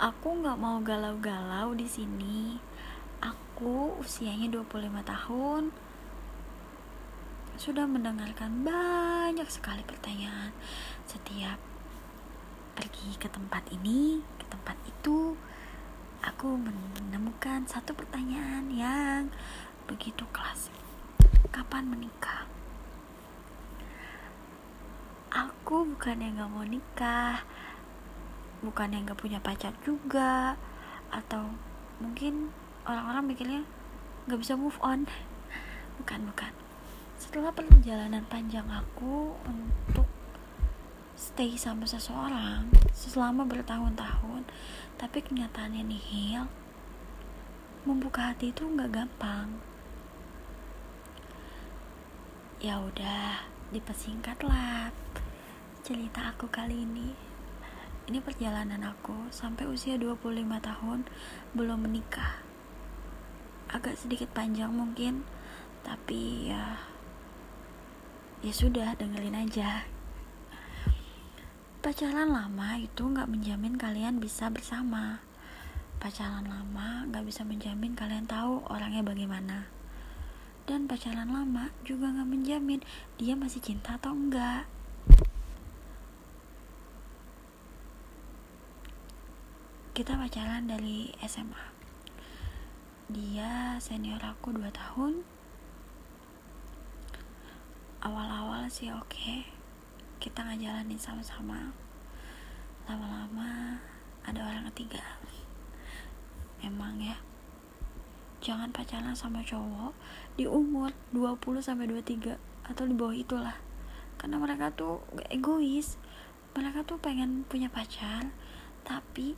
Aku nggak mau galau-galau di sini. Aku usianya 25 tahun. Sudah mendengarkan banyak sekali pertanyaan setiap pergi ke tempat ini, ke tempat itu. Aku menemukan satu pertanyaan yang begitu klasik. Kapan menikah? Aku bukan yang gak mau nikah bukan yang gak punya pacar juga atau mungkin orang-orang mikirnya gak bisa move on. Bukan bukan. Setelah perjalanan panjang aku untuk stay sama seseorang selama bertahun-tahun tapi kenyataannya nihil membuka hati itu nggak gampang. Ya udah dipersingkat lah cerita aku kali ini ini perjalanan aku sampai usia 25 tahun belum menikah. Agak sedikit panjang mungkin tapi ya ya sudah dengerin aja. Pacaran lama itu nggak menjamin kalian bisa bersama. Pacaran lama nggak bisa menjamin kalian tahu orangnya bagaimana. Dan pacaran lama juga nggak menjamin dia masih cinta atau enggak kita pacaran dari SMA dia senior aku 2 tahun. Awal-awal sih oke. Okay. kita ngejalanin sama-sama. Lama-lama ada orang ketiga. Emang ya. Jangan pacaran sama cowok di umur 20 sampai 23 atau di bawah itulah. Karena mereka tuh egois. Mereka tuh pengen punya pacar tapi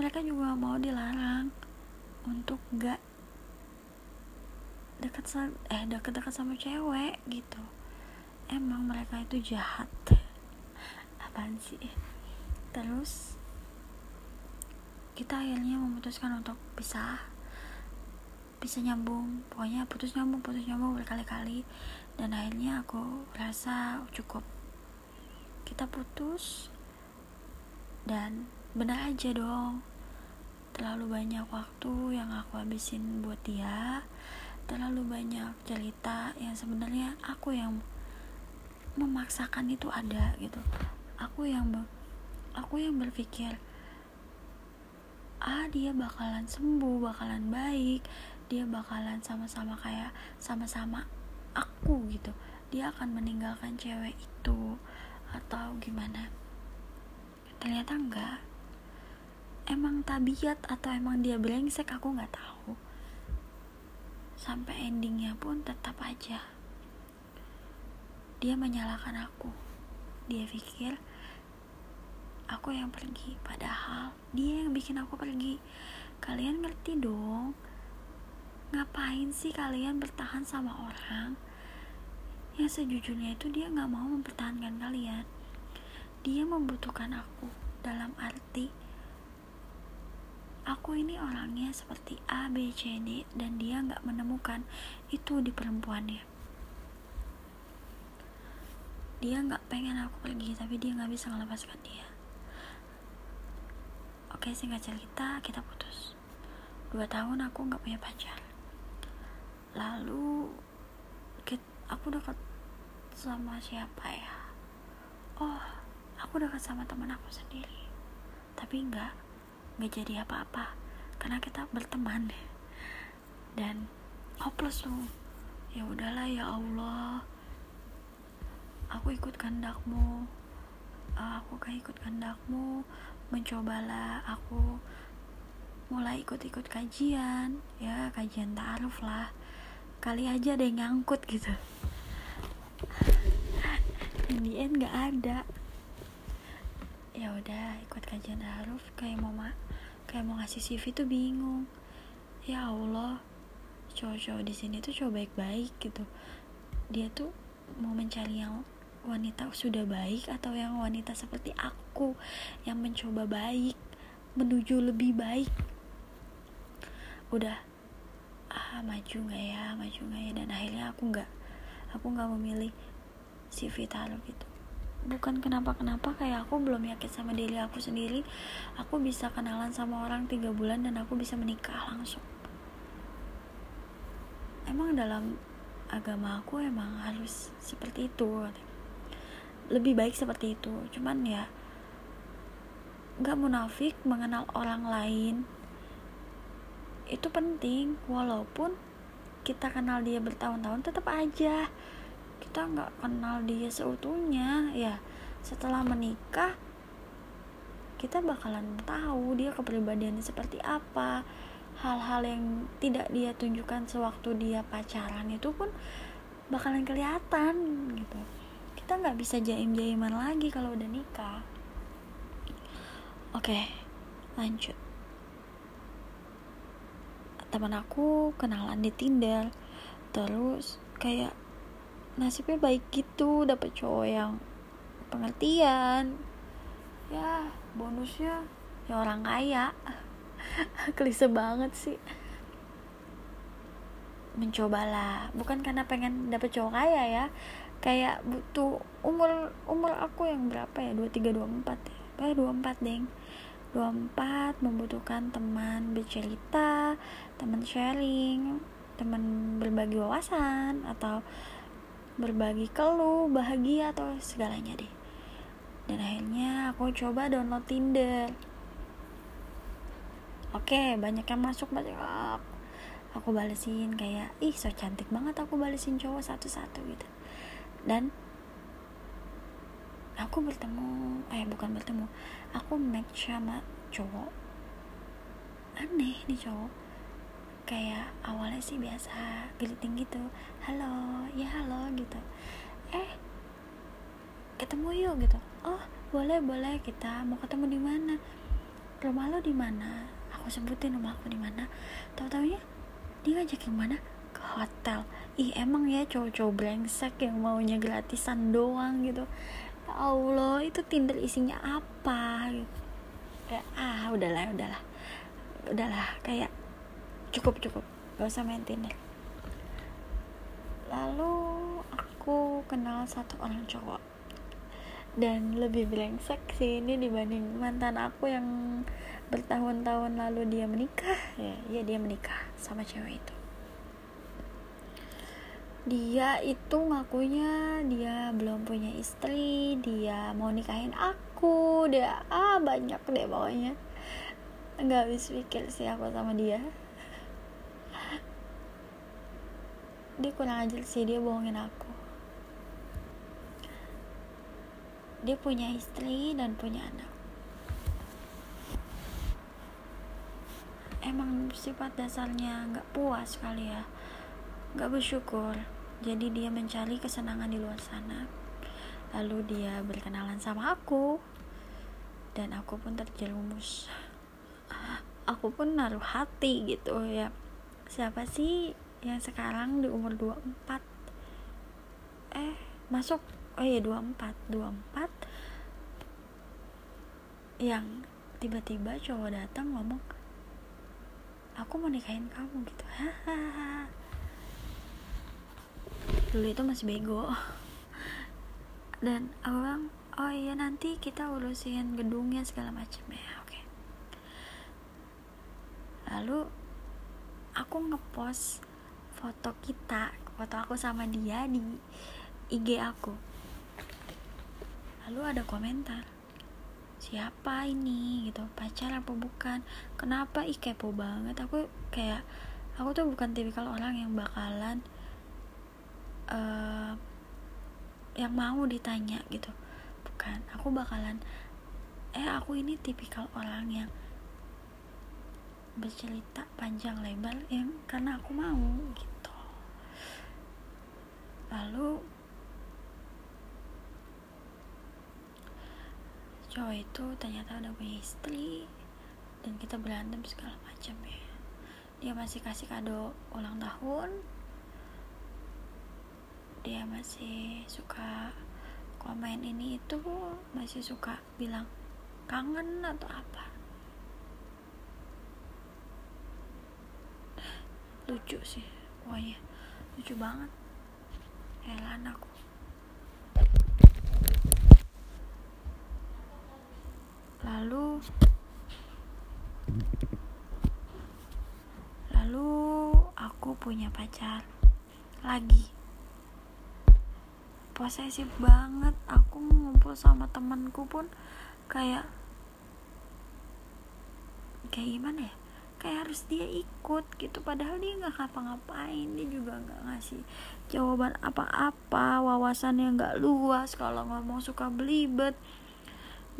mereka juga mau dilarang untuk gak dekat eh dekat-dekat sama cewek gitu. Emang mereka itu jahat. Apaan sih? Terus kita akhirnya memutuskan untuk pisah. Bisa nyambung. Pokoknya putus nyambung putus nyambung berkali-kali. Dan akhirnya aku rasa cukup. Kita putus dan benar aja dong terlalu banyak waktu yang aku habisin buat dia terlalu banyak cerita yang sebenarnya aku yang memaksakan itu ada gitu. Aku yang aku yang berpikir ah dia bakalan sembuh bakalan baik dia bakalan sama-sama kayak sama-sama aku gitu. Dia akan meninggalkan cewek itu atau gimana? Ternyata enggak emang tabiat atau emang dia brengsek aku nggak tahu. Sampai endingnya pun tetap aja dia menyalahkan aku. Dia pikir aku yang pergi padahal dia yang bikin aku pergi. Kalian ngerti dong ngapain sih kalian bertahan sama orang? Yang sejujurnya itu dia nggak mau mempertahankan kalian. Dia membutuhkan aku dalam arti aku ini orangnya seperti A, B, C, D dan dia nggak menemukan itu di perempuannya. Dia nggak pengen aku pergi tapi dia nggak bisa melepaskan dia. Oke singkat cerita kita putus. Dua tahun aku nggak punya pacar. Lalu aku dekat sama siapa ya? Oh aku dekat sama teman aku sendiri. Tapi nggak nggak jadi apa-apa. Karena kita berteman dan hopeless tuh. Ya udahlah ya Allah. Aku ikut kehendakmu. Aku kan ikut kehendakmu. Mencobalah aku mulai ikut-ikut kajian. Ya kajian ta'aruf lah. Kali aja ada yang ngangkut gitu. In the end gak ada ya udah ikut kajian ta'aruf kayak mau mak kayak mau ngasih CV tuh bingung. Ya Allah cowok-cowok di sini tuh cowok baik-baik gitu. Dia tuh mau mencari yang wanita sudah baik atau yang wanita seperti aku yang mencoba baik menuju lebih baik. Udah ah maju nggak ya maju nggak ya? Dan akhirnya aku nggak aku nggak memilih CV taruh gitu bukan kenapa-kenapa kayak aku belum yakin sama diri aku sendiri. Aku bisa kenalan sama orang tiga bulan dan aku bisa menikah langsung. Emang dalam agama aku emang harus seperti itu lebih baik seperti itu. Cuman ya nggak munafik mengenal orang lain. Itu penting walaupun kita kenal dia bertahun-tahun tetap aja kita nggak kenal dia seutuhnya ya setelah menikah kita bakalan tahu dia kepribadiannya seperti apa. Hal-hal yang tidak dia tunjukkan sewaktu dia pacaran itu pun bakalan kelihatan gitu. Kita nggak bisa jaim-jaiman lagi kalau udah nikah. Oke lanjut. Teman aku kenalan di Tinder terus kayak nasibnya baik gitu dapet cowok yang pengertian. Ya bonusnya ya orang kaya. Klise banget sih. Mencobalah. Bukan karena pengen dapet cowok kaya ya. Kayak butuh umur umur aku yang berapa ya? 23 24 ya? Eh 24 deng. 24 membutuhkan teman bercerita teman sharing teman berbagi wawasan atau berbagi keluh, bahagia atau segalanya deh. Dan akhirnya aku coba download Tinder. Oke, banyak yang masuk banyak. Aku balesin kayak, ih so cantik banget aku balesin cowok satu-satu gitu. Dan aku bertemu, eh bukan bertemu, aku match sama cowok. Aneh nih cowok kayak awalnya sih biasa greeting gitu halo ya halo gitu. Eh ketemu yuk gitu. Oh boleh boleh kita mau ketemu di mana? Rumah lo di mana? Aku sebutin rumah aku di mana. Tahu taunya dia ngajak yang mana? Ke hotel. Ih emang ya cowok-cowok brengsek yang maunya gratisan doang gitu. Ya Allah itu Tinder isinya apa gitu? Kayak ah udahlah udahlah. Udahlah kayak cukup cukup. Gak usah main Tinder lalu aku kenal satu orang cowok. Dan lebih brengsek sih ini dibanding mantan aku yang bertahun-tahun lalu dia menikah. Ya, ya dia menikah sama cewek itu. Dia itu ngakunya dia belum punya istri dia mau nikahin aku dia ah banyak deh pokoknya. Nggak habis pikir sih aku sama dia dia kurang ajar sih dia bohongin aku. Dia punya istri dan punya anak. Emang sifat dasarnya nggak puas kali ya. Nggak bersyukur. Jadi dia mencari kesenangan di luar sana. Lalu dia berkenalan sama aku. Dan aku pun terjerumus. Aku pun naruh hati gitu ya. Siapa sih yang sekarang di umur 24 eh masuk. Oh iya 24 24 yang tiba-tiba cowok datang ngomong aku mau nikahin kamu gitu. Dulu itu masih bego. Dan aku bilang oh iya nanti kita urusin gedungnya segala macam ya oke. Lalu aku ngepost foto kita foto aku sama dia di IG aku. Lalu ada komentar siapa ini? Gitu pacar apa bukan? Kenapa? Ih kepo banget. Aku kayak aku tuh bukan tipikal orang yang bakalan uh, yang mau ditanya gitu. Bukan aku bakalan eh aku ini tipikal orang yang bercerita panjang lebar yang karena aku mau gitu lalu cowok itu ternyata udah punya istri dan kita berantem segala macam ya. Dia masih kasih kado ulang tahun. Dia masih suka komen ini itu masih suka bilang kangen atau apa. Lucu sih pokoknya lucu banget elan aku. Lalu lalu aku punya pacar lagi. Posesif banget aku ngumpul sama temanku pun kayak kayak gimana ya? Kayak harus dia ikut gitu. Padahal dia nggak ngapa-ngapain dia juga nggak ngasih jawaban apa-apa wawasannya nggak luas. Kalau ngomong suka belibet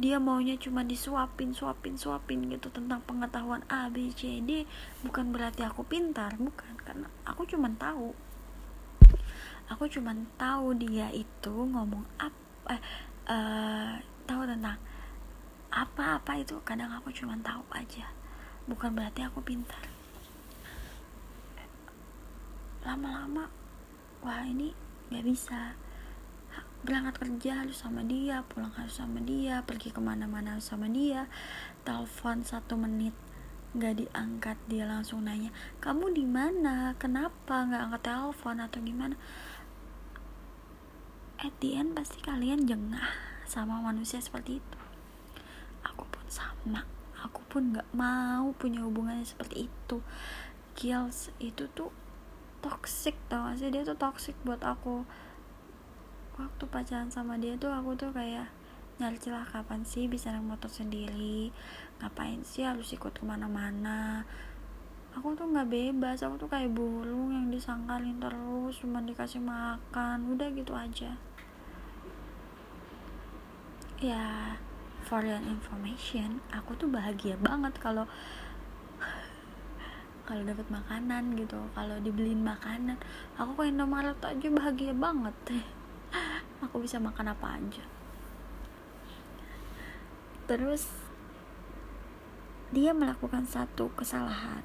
dia maunya cuma disuapin suapin suapin gitu tentang pengetahuan A B C D. Bukan berarti aku pintar bukan. Karena aku cuma tahu. Aku cuma tahu dia itu ngomong apa eh, uh, tahu tentang apa-apa itu. Kadang aku cuma tahu aja bukan berarti aku pintar. Lama-lama wah ini nggak bisa. Berangkat kerja harus sama dia pulang harus sama dia pergi ke mana-mana harus sama dia. Telepon satu menit nggak diangkat dia langsung nanya kamu di mana? Kenapa nggak angkat telepon atau gimana? At the end pasti kalian jengah sama manusia seperti itu. Aku pun sama aku pun nggak mau punya hubungannya seperti itu. Kills itu tuh toxic tau gak sih? Dia tuh toxic buat aku. Waktu pacaran sama dia tuh aku tuh kayak nyari celah kapan sih bisa naik motor sendiri? Ngapain sih harus ikut ke mana-mana? Aku tuh nggak bebas aku tuh kayak burung yang disangkalin terus cuma dikasih makan. Udah gitu aja. Ya for your information aku tuh bahagia banget kalau kalau dapat makanan gitu kalau dibeliin makanan. Aku kayak nomor aja bahagia banget. Aku bisa makan apa aja. Terus dia melakukan satu kesalahan.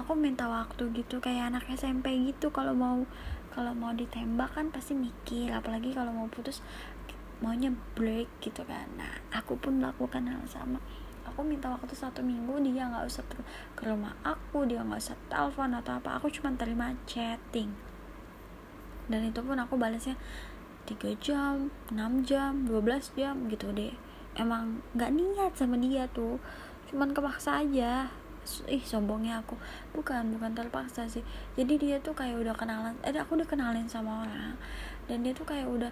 Aku minta waktu gitu kayak anak SMP gitu kalau mau kalau mau ditembak kan pasti mikir apalagi kalau mau putus maunya break gitu kan. Nah aku pun melakukan hal sama. Aku minta waktu satu minggu dia nggak usah ke rumah aku dia nggak usah telepon atau apa. Aku cuma terima chatting. Dan itu pun aku balasnya 3 jam 6 jam 12 jam gitu deh. Emang nggak niat sama dia tuh. Cuman kepaksa aja. Ih sombongnya aku. Bukan bukan terpaksa sih. Jadi dia tuh kayak udah kenalan eh aku udah kenalin sama orang. Dan dia tuh kayak udah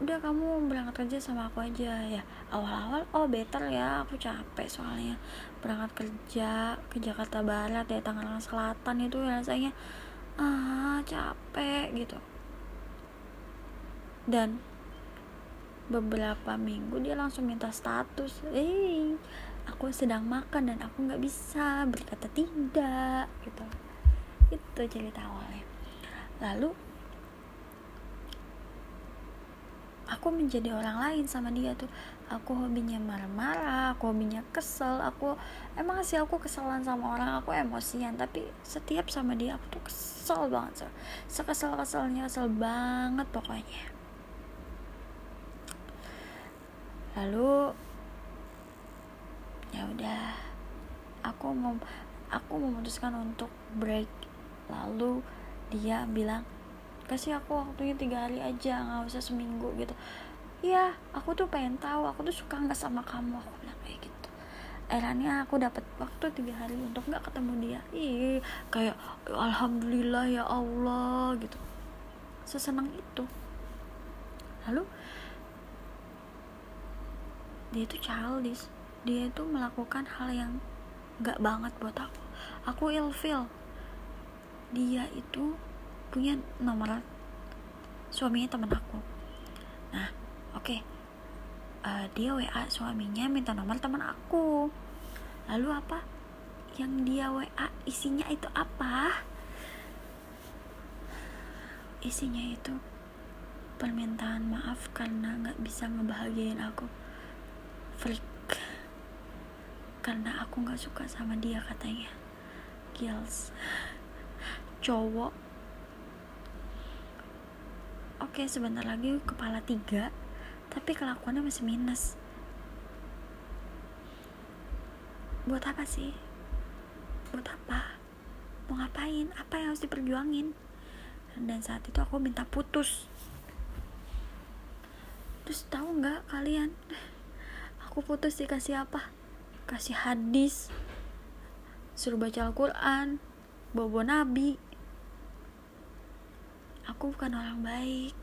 udah kamu berangkat kerja sama aku aja ya. Awal-awal oh better ya aku capek soalnya berangkat kerja ke Jakarta Barat ya Tangerang Selatan itu rasanya. Ah capek gitu. Dan beberapa minggu dia langsung minta status eh aku sedang makan dan aku nggak bisa berkata tidak gitu. Itu cerita awalnya. Lalu aku menjadi orang lain sama dia tuh. Aku hobinya marah-marah aku hobinya kesel aku emang sih aku keselan sama orang aku emosian tapi setiap sama dia aku tuh kesel banget sekesel keselnya kesel banget pokoknya. Lalu ya udah aku mau aku memutuskan untuk break. Lalu dia bilang kasih aku waktunya tiga hari aja nggak usah seminggu gitu. Ya aku tuh pengen tahu aku tuh suka nggak sama kamu? Aku bilang kayak gitu. Akhirnya aku dapat waktu tiga hari untuk nggak ketemu dia. Ih kayak alhamdulillah ya Allah gitu. Sesenang itu. Lalu dia itu childish. Dia itu melakukan hal yang gak banget buat aku. Aku ilfeel. Dia itu punya nomor suaminya teman aku. Nah oke. Okay. uh, eh, dia WA suaminya minta nomor teman aku. Lalu apa? Yang dia WA isinya itu apa? Isinya itu permintaan maaf karena nggak bisa ngebahagiain aku. Freak. Karena aku nggak suka sama dia katanya. Girls. Cowok oke sebentar lagi kepala tiga tapi kelakuannya masih minus. Buat apa sih? Buat apa? Mau ngapain? Apa yang harus diperjuangin? Dan saat itu aku minta putus. Terus tahu nggak kalian? Aku putus dikasih apa? Kasih hadis suruh baca Al-Quran bobo nabi aku bukan orang baik.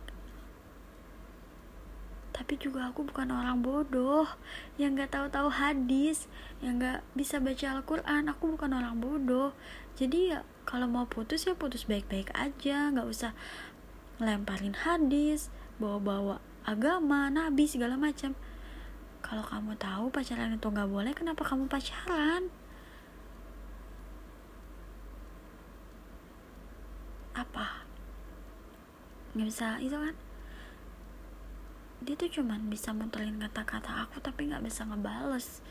Tapi juga aku bukan orang bodoh. Yang gak tahu-tahu hadis yang gak bisa baca Al-Quran aku bukan orang bodoh. Jadi ya kalau mau putus ya putus baik-baik aja. Gak usah ngelemparin hadis bawa-bawa agama nabi segala macam. Kalau kamu tahu pacaran itu nggak boleh kenapa kamu pacaran? Apa nggak bisa itu kan? Dia tuh cuman bisa muterin kata-kata aku tapi nggak bisa ngebales.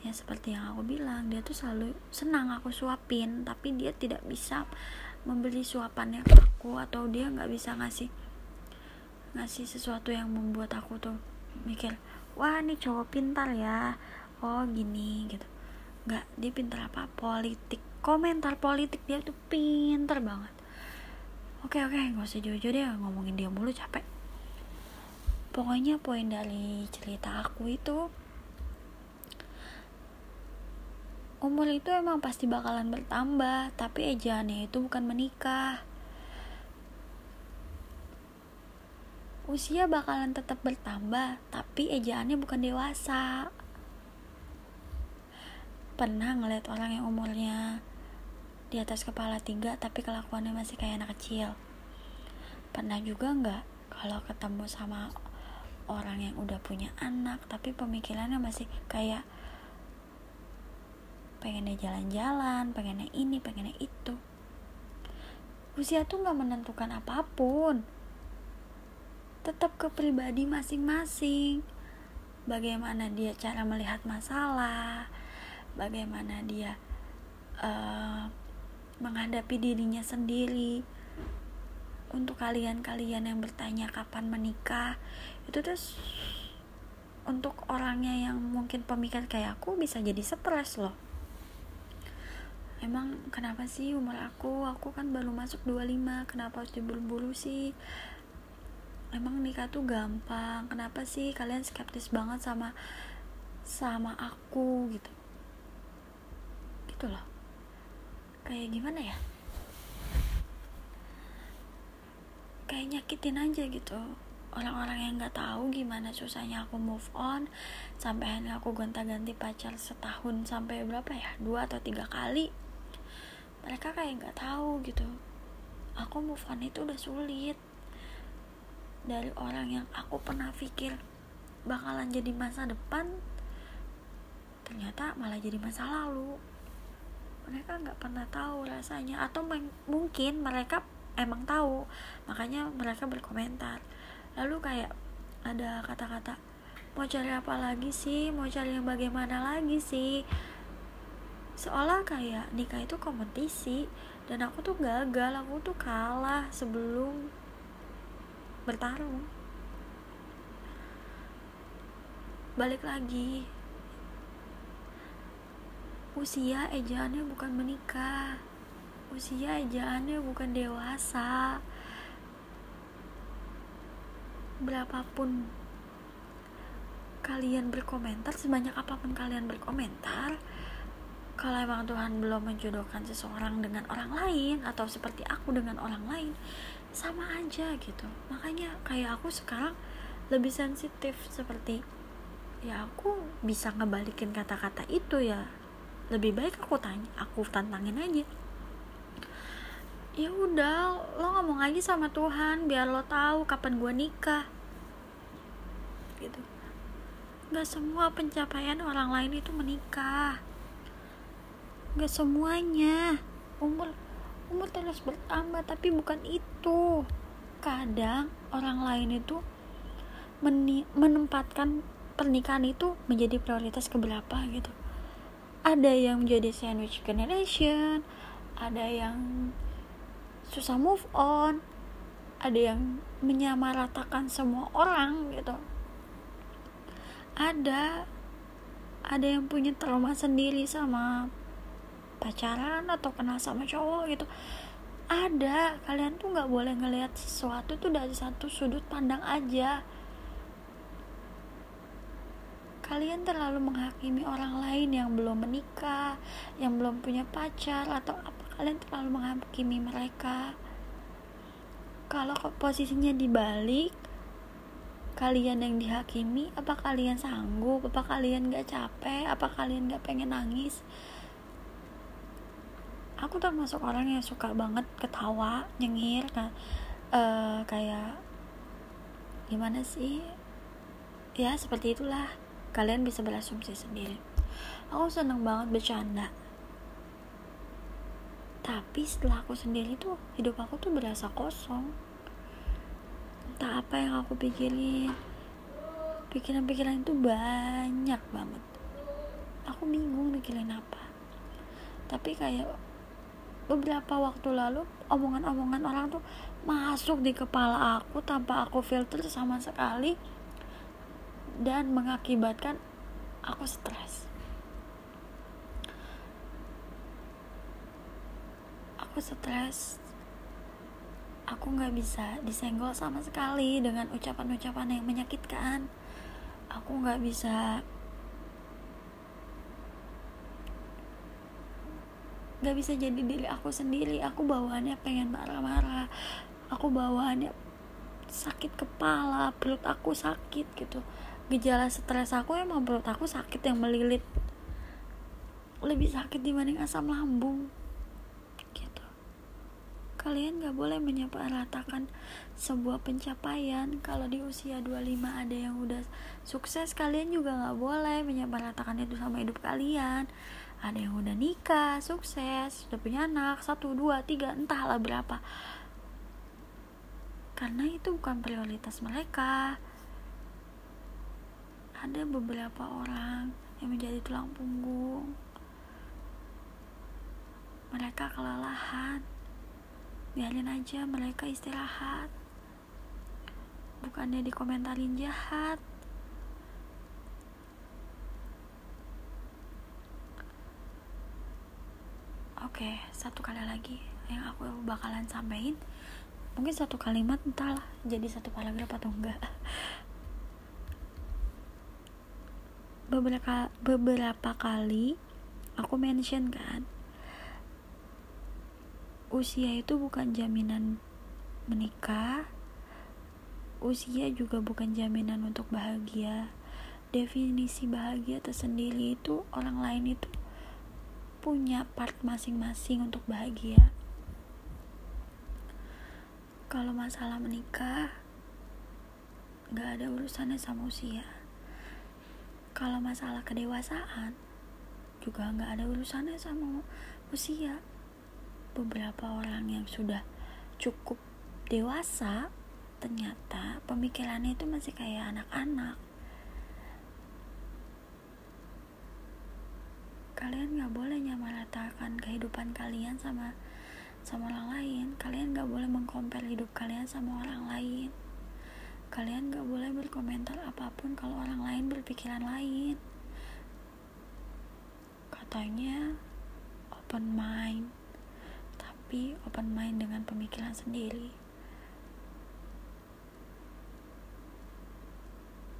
Ya seperti yang aku bilang dia tuh selalu senang aku suapin tapi dia tidak bisa membeli suapannya ke aku atau dia nggak bisa ngasih ngasih sesuatu yang membuat aku tuh mikir wah ini cowok pintar ya. Oh gini gitu. Nggak dia pintar apa? Politik. Komentar politik dia tuh pintar banget oke oke nggak usah jauh-jauh deh ngomongin dia mulu capek pokoknya poin dari cerita aku itu umur itu emang pasti bakalan bertambah tapi ejaannya itu bukan menikah usia bakalan tetap bertambah, tapi ejaannya bukan dewasa. Pernah ngeliat orang yang umurnya di atas kepala tiga, tapi kelakuannya masih kayak anak kecil. Pernah juga nggak kalau ketemu sama orang yang udah punya anak, tapi pemikirannya masih kayak pengennya jalan-jalan, pengennya ini, pengennya itu. Usia tuh nggak menentukan apa pun tetap ke pribadi masing-masing bagaimana dia cara melihat masalah bagaimana dia uh, menghadapi dirinya sendiri. Untuk kalian-kalian yang bertanya kapan menikah itu terus untuk orangnya yang mungkin pemikir kayak aku bisa jadi stres loh. Emang kenapa sih umur aku? Aku kan baru masuk 25 kenapa harus diburu-buru sih? Emang nikah tuh gampang. Kenapa sih kalian skeptis banget sama sama aku gitu? Gitu loh kayak gimana ya? Kayak nyakitin aja gitu. Orang-orang yang nggak tahu gimana susahnya aku move on sampai akhirnya aku gonta-ganti pacar setahun sampai berapa ya? Dua atau tiga kali. Mereka kayak nggak tahu gitu. Aku move on itu udah sulit. Dari orang yang aku pernah pikir bakalan jadi masa depan ternyata malah jadi masa lalu mereka nggak pernah tahu rasanya atau mungkin mereka emang tahu makanya mereka berkomentar. Lalu kayak ada kata-kata mau cari apa lagi sih? Mau cari yang bagaimana lagi sih? Seolah kayak nikah itu kompetisi dan aku tuh gagal aku tuh kalah sebelum bertarung. Balik lagi usia ejaannya bukan menikah. Usia ejaannya bukan dewasa. Berapapun kalian berkomentar sebanyak apa pun kalian berkomentar kalau emang Tuhan belum menjodohkan seseorang dengan orang lain atau seperti aku dengan orang lain sama aja gitu. Makanya kayak aku sekarang lebih sensitif seperti ya aku bisa ngebalikin kata-kata itu ya lebih baik aku tanya aku tantangin aja. Ya udah lo ngomong aja sama Tuhan biar lo tahu kapan gue nikah. Gitu. Nggak semua pencapaian orang lain itu menikah. Nggak semuanya. Umur umur terus bertambah tapi bukan itu. Kadang orang lain itu menempatkan pernikahan itu menjadi prioritas keberapa gitu ada yang menjadi sandwich generation ada yang susah move on ada yang menyamaratakan semua orang gitu. Ada ada yang punya trauma sendiri sama pacaran atau kenal sama cowok gitu. Ada kalian tuh nggak boleh ngelihat sesuatu tuh dari satu sudut pandang aja kalian terlalu menghakimi orang lain yang belum menikah yang belum punya pacar atau apa? Kalian terlalu menghakimi mereka. Kalau posisinya dibalik kalian yang dihakimi apa kalian sanggup? Apa kalian gak capek? Apa kalian gak pengen nangis? Aku termasuk orang yang suka banget ketawa nyengir. Kan uh, kayak gimana sih? Ya seperti itulah kalian bisa berasumsi sendiri. Aku seneng banget bercanda. Tapi setelah aku sendiri tuh hidup aku tuh berasa kosong. Entah apa yang aku pikirin. Pikiran-pikiran itu banyak banget. Aku bingung mikirin apa. Tapi kayak beberapa waktu lalu omongan-omongan orang tuh masuk di kepala aku tanpa aku filter sama sekali dan mengakibatkan aku stres. Aku stres. Aku nggak bisa disenggol sama sekali dengan ucapan-ucapan yang menyakitkan. Aku nggak bisa nggak bisa jadi diri aku sendiri. Aku bawaannya pengen marah-marah. Aku bawaannya sakit kepala perut aku sakit gitu gejala stres aku emang perut aku sakit yang melilit. Lebih sakit dibanding asam lambung. Kalian gak boleh menyamaratakan sebuah pencapaian. Kalau di usia 25 ada yang udah sukses kalian juga gak boleh menyamaratakan itu sama hidup kalian. Ada yang udah nikah sukses udah punya anak satu dua tiga entahlah berapa. Karena itu bukan prioritas mereka ada beberapa orang yang menjadi tulang punggung. Mereka kelelahan. Biarin aja mereka istirahat. Bukannya dikomentarin jahat. Oke satu kali lagi yang aku bakalan sampaikan mungkin satu kalimat entahlah jadi satu paragraf atau enggak beberapa beberapa kali aku mention kan usia itu bukan jaminan menikah usia juga bukan jaminan untuk bahagia. Definisi bahagia tersendiri itu orang lain itu punya part masing-masing untuk bahagia. Kalau masalah menikah gak ada urusannya sama usia kalau masalah kedewasaan juga gak ada urusannya sama usia beberapa orang yang sudah cukup dewasa ternyata pemikirannya itu masih kayak anak-anak. Kalian gak boleh nyamaratakan kehidupan kalian sama sama orang lain. Kalian gak boleh mengkompar hidup kalian sama orang lain kalian gak boleh berkomentar apa pun kalau orang lain berpikiran lain katanya open mind tapi open mind dengan pemikiran sendiri.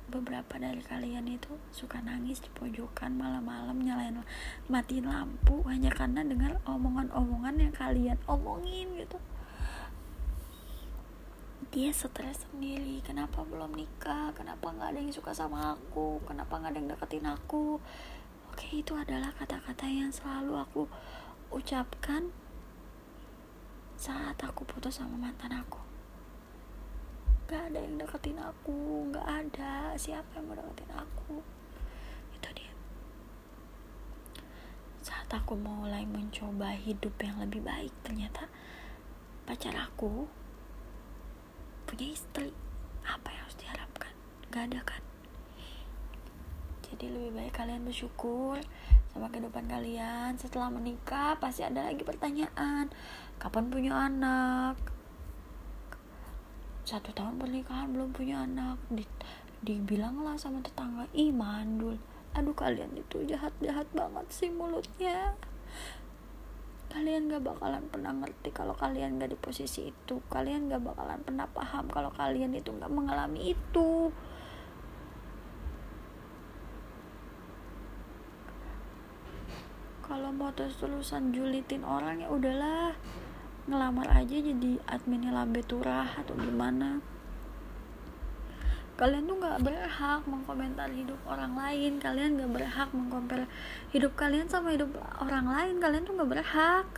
Beberapa dari kalian itu suka nangis di pojokan malam-malam nyalain matiin lampu hanya karena dengar omongan-omongan yang kalian omongin gitu. Dia stres sendiri, kenapa belum nikah, kenapa nggak ada yang suka sama aku, kenapa nggak ada yang deketin aku. Oke, itu adalah kata-kata yang selalu aku ucapkan saat aku putus sama mantan aku. Gak ada yang deketin aku gak ada siapa yang mau deketin aku. Itu dia. Saat aku mulai mencoba hidup yang lebih baik ternyata pacar aku punya istri. Apa yang harus diharapkan? Gak ada kan? Jadi lebih baik kalian bersyukur sama kehidupan kalian. Setelah menikah pasti ada lagi pertanyaan. Kapan punya anak? Satu tahun pernikahan belum punya anak. Di, dibilanglah sama tetangga ih mandul. Aduh kalian itu jahat jahat banget sih mulutnya kalian gak bakalan pernah ngerti kalau kalian gak di posisi itu. Kalian gak bakalan pernah paham kalau kalian itu gak mengalami itu. Kalau mau terus-terusan julitin orang ya udahlah. Ngelamar aja jadi adminnya lambe turah atau gimana kalian tuh nggak berhak mengkomentar hidup orang lain. Kalian nggak berhak mengkompar hidup kalian sama hidup orang lain. Kalian tuh nggak berhak.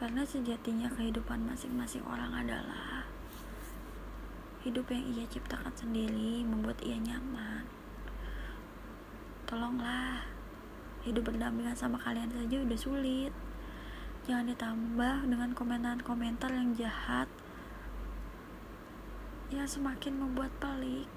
Karena sejatinya kehidupan masing-masing orang adalah hidup yang ia ciptakan sendiri membuat ia nyaman. Tolonglah hidup berdampingan sama kalian saja udah sulit jangan ditambah dengan komentar-komentar yang jahat yang semakin membuat pelik.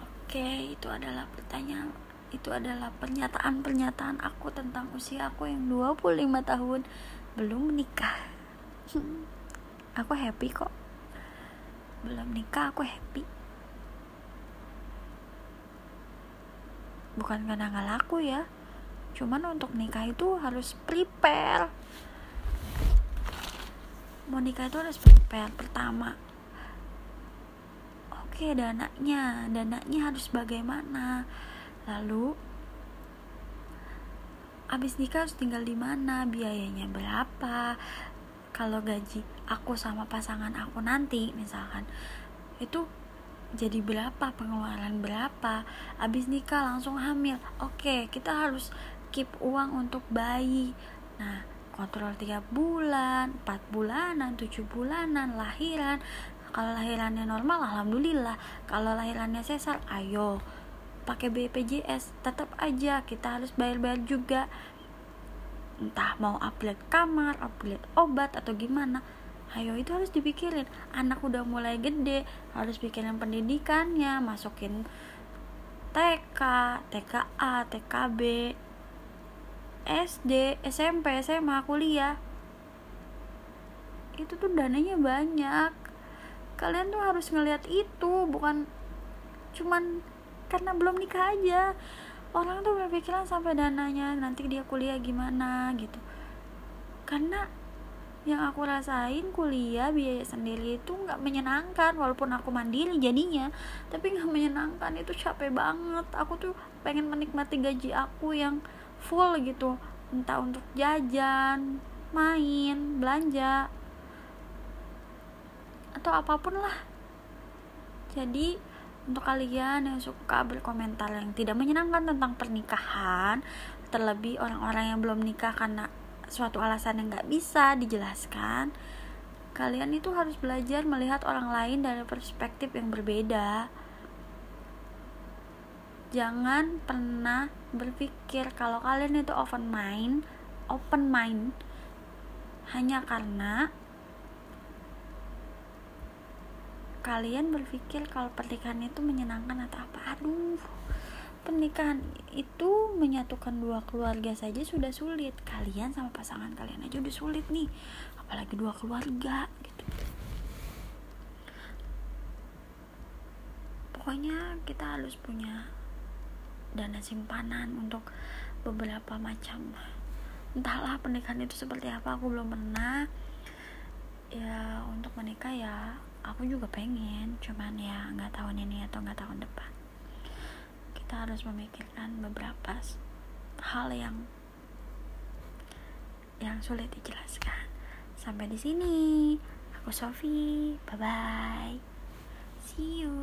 Oke itu adalah pertanyaan itu adalah pernyataan-pernyataan aku tentang usia aku yang 25 tahun belum menikah. Aku happy kok. Belum nikah aku happy bukan karena nggak laku ya. Cuman untuk nikah itu harus prepare. Mau nikah itu harus prepare. Pertama oke dananya. Dananya harus bagaimana? Lalu abis nikah harus tinggal di mana? Biayanya berapa? Kalau gaji aku sama pasangan aku nanti misalkan itu jadi berapa? Pengeluaran berapa? Abis nikah langsung hamil. Oke kita harus keep uang untuk bayi. Nah kontrol tiga bulan 4 bulanan 7 bulanan lahiran. Kalau lahirannya normal alhamdulillah. Kalau lahirannya sesar ayo. Pakai BPJS tetap aja. Kita harus bayar-bayar juga. Entah mau upgrade kamar upgrade obat atau gimana ayo itu harus dipikirin. Anak udah mulai gede harus pikirin pendidikannya masukin TK, TKA, TKB, SD, SMP, SMA, kuliah. Itu tuh dananya banyak. Kalian tuh harus ngelihat itu bukan cuman karena belum nikah aja. Orang tuh berpikiran sampai dananya nanti dia kuliah gimana gitu. Karena yang aku rasain kuliah biaya sendiri itu nggak menyenangkan walaupun aku mandiri jadinya. Tapi nggak menyenangkan itu capek banget. Aku tuh pengen menikmati gaji aku yang full gitu. Entah untuk jajan main belanja atau apa pun lah. Jadi untuk kalian yang suka berkomentar yang tidak menyenangkan tentang pernikahan terlebih orang-orang yang belum nikah karena suatu alasan yang gak bisa dijelaskan kalian itu harus belajar melihat orang lain dari perspektif yang berbeda. Jangan pernah berpikir kalau kalian itu open mind open mind hanya karena kalian berpikir kalau pernikahan itu menyenangkan atau apa. Aduh pernikahan itu menyatukan dua keluarga saja sudah sulit. Kalian sama pasangan kalian aja udah sulit nih. Apalagi dua keluarga gitu. Pokoknya kita harus punya dana simpanan untuk beberapa macam. Entahlah pernikahan itu seperti apa aku belum pernah. Ya untuk menikah ya aku juga pengen. Cuman ya nggak tahun ini atau nggak tahun depan kita harus memikirkan beberapa hal yang yang sulit dijelaskan. Sampai di sini. Aku Sofi. Bye bye. See you.